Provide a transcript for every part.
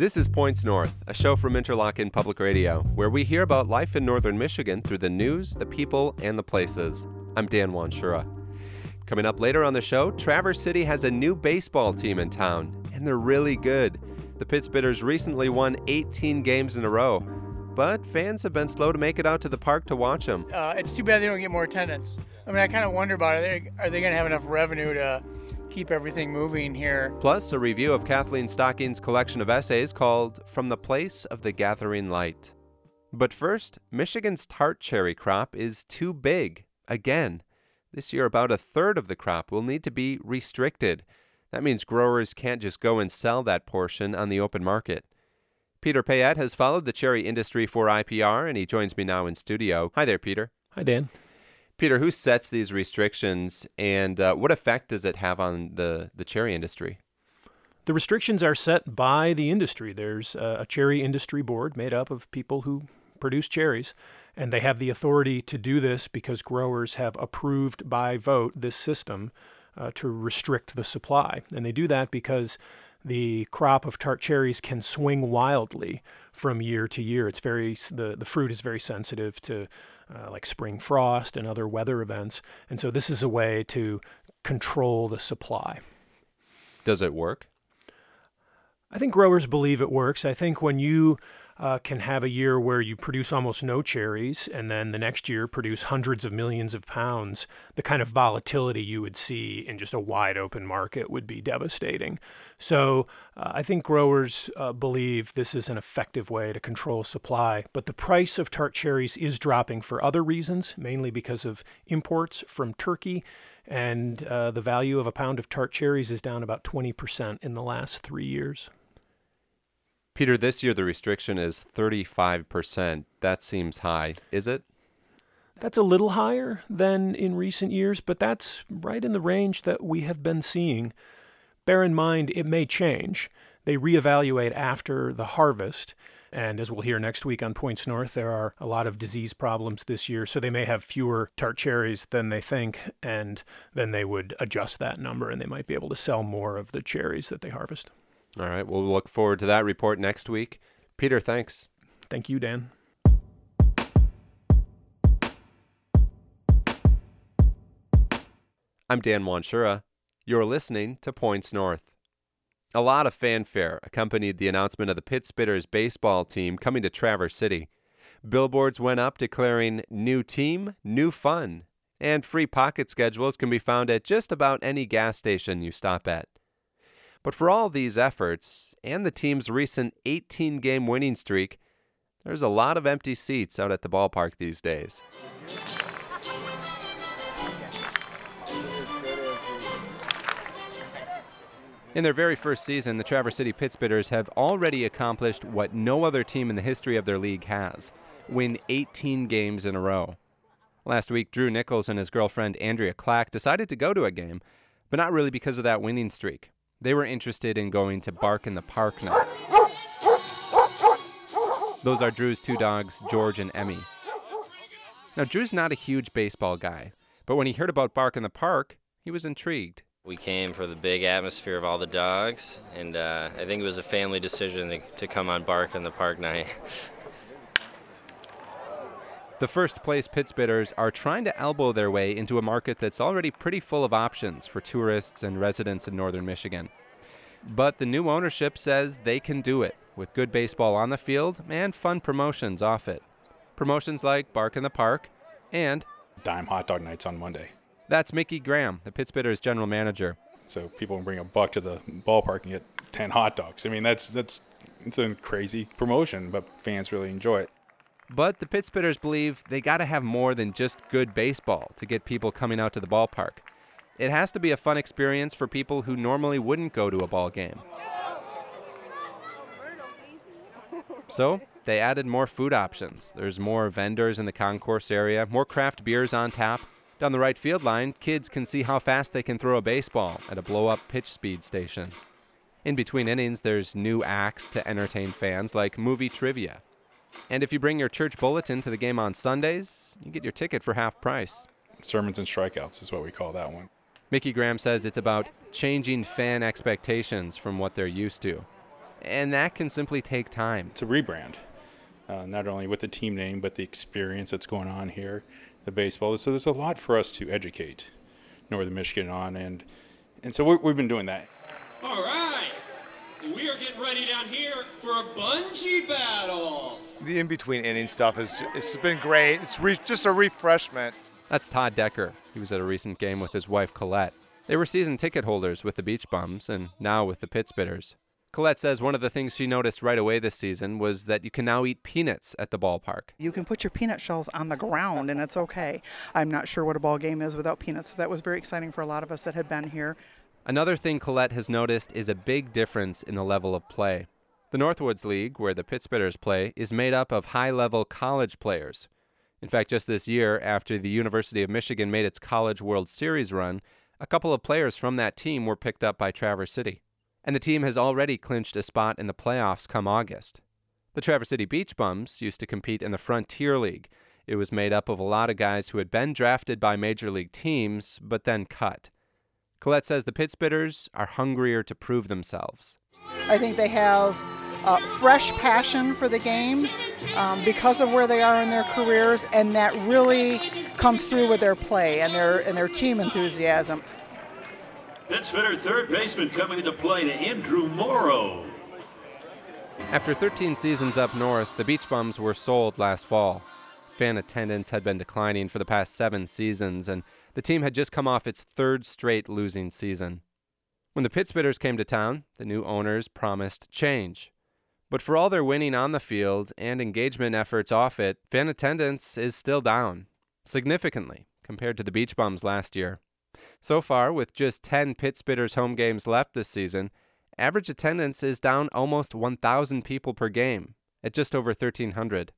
This is Points North, a show from Interlochen Public Radio, where we hear about life in northern Michigan through the news, the people, and the places. I'm Dan Wanschura. Coming up later on the show, Traverse City has a new baseball team in town, and they're really good. The Pit Spitters recently won 18 games in a row, but fans have been slow to make it out to the park to watch them. Uh, it's too bad they don't get more attendance. I mean, I kind of wonder about it. Are they going to have enough revenue to keep everything moving here? Plus, a review of Kathleen Stocking's collection of essays called From the Place of the Gathering Light. But first, Michigan's tart cherry crop is too big, again. This year, about a third of the crop will need to be restricted. That means growers can't just go and sell that portion on the open market. Peter Payette has followed the cherry industry for IPR, and he joins me now in studio. Hi there, Peter. Hi, Dan. Peter, who sets these restrictions, and uh, what effect does it have on the, the cherry industry? The restrictions are set by the industry. There's a cherry industry board made up of people who produce cherries, and they have the authority to do this because growers have approved by vote this system uh, to restrict the supply. And they do that because the crop of tart cherries can swing wildly from year to year. It's very the, the fruit is very sensitive to uh, like spring frost and other weather events, and so this is a way to control the supply. Does it work? I think growers believe it works. I think when you uh, can have a year where you produce almost no cherries and then the next year produce hundreds of millions of pounds, the kind of volatility you would see in just a wide open market would be devastating. So uh, I think growers uh, believe this is an effective way to control supply. But the price of tart cherries is dropping for other reasons, mainly because of imports from Turkey. And uh, the value of a pound of tart cherries is down about 20% in the last three years. Peter, this year the restriction is 35%. That seems high. Is it? That's a little higher than in recent years, but that's right in the range that we have been seeing. Bear in mind, it may change. They reevaluate after the harvest. And as we'll hear next week on Points North, there are a lot of disease problems this year, so they may have fewer tart cherries than they think, and then they would adjust that number and they might be able to sell more of the cherries that they harvest. All right. We'll look forward to that report next week. Peter, thanks. Thank you, Dan. I'm Dan Wanschura. You're listening to Points North. A lot of fanfare accompanied the announcement of the Pit Spitters baseball team coming to Traverse City. Billboards went up declaring new team, new fun, and free pocket schedules can be found at just about any gas station you stop at. But for all these efforts and the team's recent 18 game winning streak, there's a lot of empty seats out at the ballpark these days. In their very first season, the Traverse City Pit Spitters have already accomplished what no other team in the history of their league has win 18 games in a row. Last week, Drew Nichols and his girlfriend Andrea Clack decided to go to a game, but not really because of that winning streak. They were interested in going to Bark in the Park now. Those are Drew's two dogs, George and Emmy. Now, Drew's not a huge baseball guy, but when he heard about Bark in the Park, he was intrigued. We came for the big atmosphere of all the dogs, and uh, I think it was a family decision to, to come on Bark in the Park night. The first place Pit Spitters are trying to elbow their way into a market that's already pretty full of options for tourists and residents in northern Michigan. But the new ownership says they can do it with good baseball on the field and fun promotions off it. Promotions like Bark in the Park and Dime Hot Dog Nights on Monday. That's Mickey Graham, the Pit Spitters general manager. So people can bring a buck to the ballpark and get 10 hot dogs. I mean, that's that's it's a crazy promotion, but fans really enjoy it. But the Pit Spitters believe they got to have more than just good baseball to get people coming out to the ballpark. It has to be a fun experience for people who normally wouldn't go to a ball game. So, they added more food options. There's more vendors in the concourse area, more craft beers on tap. Down the right field line, kids can see how fast they can throw a baseball at a blow up pitch speed station. In between innings, there's new acts to entertain fans like movie trivia. And if you bring your church bulletin to the game on Sundays, you get your ticket for half price. Sermons and strikeouts is what we call that one. Mickey Graham says it's about changing fan expectations from what they're used to. and that can simply take time. It's a rebrand, uh, not only with the team name, but the experience that's going on here, the baseball. So there's a lot for us to educate Northern Michigan on, and and so we we've been doing that. All right, we are getting ready down here for a bungee battle. The in between inning stuff is it's been great. It's re- just a refreshment. That's Todd Decker. He was at a recent game with his wife Colette. They were season ticket holders with the Beach Bums and now with the Pit Spitters. Colette says one of the things she noticed right away this season was that you can now eat peanuts at the ballpark. You can put your peanut shells on the ground and it's okay. I'm not sure what a ball game is without peanuts, so that was very exciting for a lot of us that had been here. Another thing Colette has noticed is a big difference in the level of play. The Northwoods League, where the Pit Spitters play, is made up of high level college players. In fact, just this year, after the University of Michigan made its College World Series run, a couple of players from that team were picked up by Traverse City. And the team has already clinched a spot in the playoffs come August. The Traverse City Beach Bums used to compete in the Frontier League. It was made up of a lot of guys who had been drafted by major league teams, but then cut. Colette says the Pit Spitters are hungrier to prove themselves. I think they have uh, fresh passion for the game um, because of where they are in their careers, and that really comes through with their play and their and their team enthusiasm. Pit Spitters third baseman coming to the plate, Andrew Morrow. After 13 seasons up north, the Beach Bums were sold last fall. Fan attendance had been declining for the past seven seasons, and the team had just come off its third straight losing season. When the Pit Spitters came to town, the new owners promised change. But for all their winning on the field and engagement efforts off it, fan attendance is still down, significantly, compared to the Beach Bums last year. So far, with just 10 Pit Spitters home games left this season, average attendance is down almost 1,000 people per game, at just over 1,300.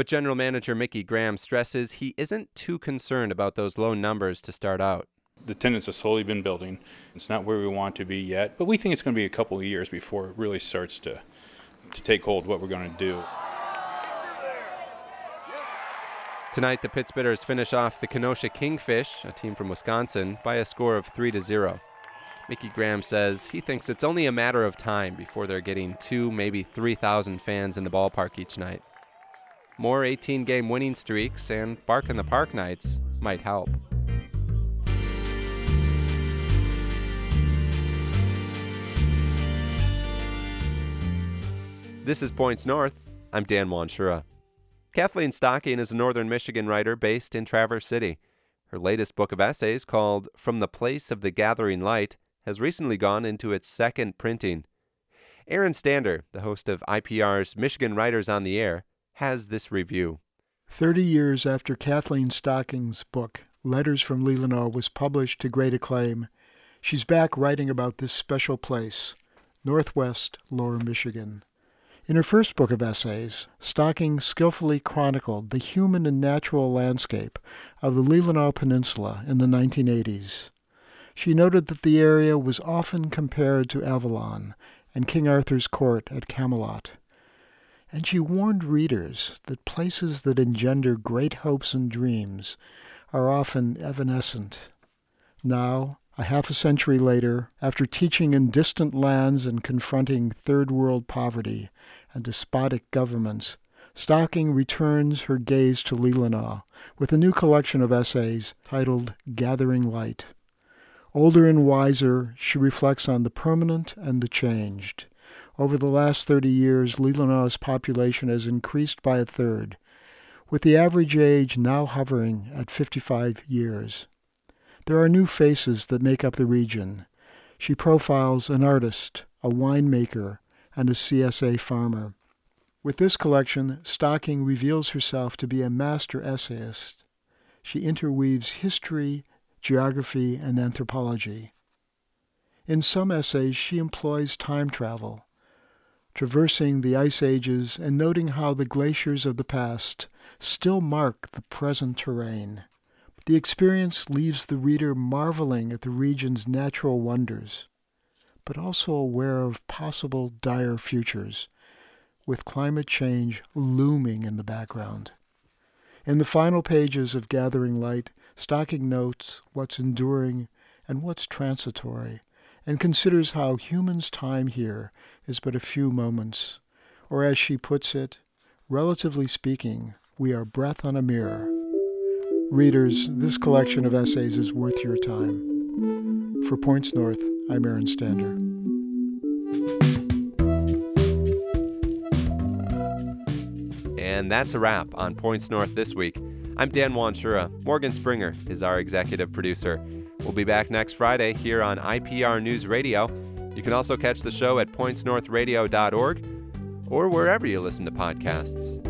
But general manager Mickey Graham stresses he isn't too concerned about those low numbers to start out. The attendance has slowly been building. It's not where we want to be yet, but we think it's going to be a couple of years before it really starts to to take hold what we're going to do. Tonight, the Pit Spitters finish off the Kenosha Kingfish, a team from Wisconsin, by a score of 3 to 0. Mickey Graham says he thinks it's only a matter of time before they're getting two, maybe 3,000 fans in the ballpark each night. More 18 game winning streaks and Bark in the Park nights might help. This is Points North. I'm Dan Wanschura. Kathleen Stocking is a Northern Michigan writer based in Traverse City. Her latest book of essays, called From the Place of the Gathering Light, has recently gone into its second printing. Aaron Stander, the host of IPR's Michigan Writers on the Air, has this review. Thirty years after Kathleen Stocking's book, Letters from Leelanau, was published to great acclaim, she's back writing about this special place, Northwest Lower Michigan. In her first book of essays, Stocking skillfully chronicled the human and natural landscape of the Leelanau Peninsula in the 1980s. She noted that the area was often compared to Avalon and King Arthur's court at Camelot. And she warned readers that places that engender great hopes and dreams are often evanescent. Now, a half a century later, after teaching in distant lands and confronting third world poverty and despotic governments, Stocking returns her gaze to Leelanau with a new collection of essays titled Gathering Light. Older and wiser, she reflects on the permanent and the changed. Over the last 30 years, Leelanau's population has increased by a third, with the average age now hovering at 55 years. There are new faces that make up the region. She profiles an artist, a winemaker, and a CSA farmer. With this collection, Stocking reveals herself to be a master essayist. She interweaves history, geography, and anthropology. In some essays, she employs time travel, traversing the ice ages and noting how the glaciers of the past still mark the present terrain. The experience leaves the reader marveling at the region's natural wonders, but also aware of possible dire futures, with climate change looming in the background. In the final pages of Gathering Light, Stocking notes what's enduring and what's transitory, and considers how humans' time here is but a few moments, or as she puts it, relatively speaking, we are breath on a mirror. Readers, this collection of essays is worth your time. For Points North, I'm Aaron Stander. And that's a wrap on Points North this week. I'm Dan Wanschura. Morgan Springer is our executive producer. We'll be back next Friday here on IPR News Radio. You can also catch the show at pointsnorthradio.org or wherever you listen to podcasts.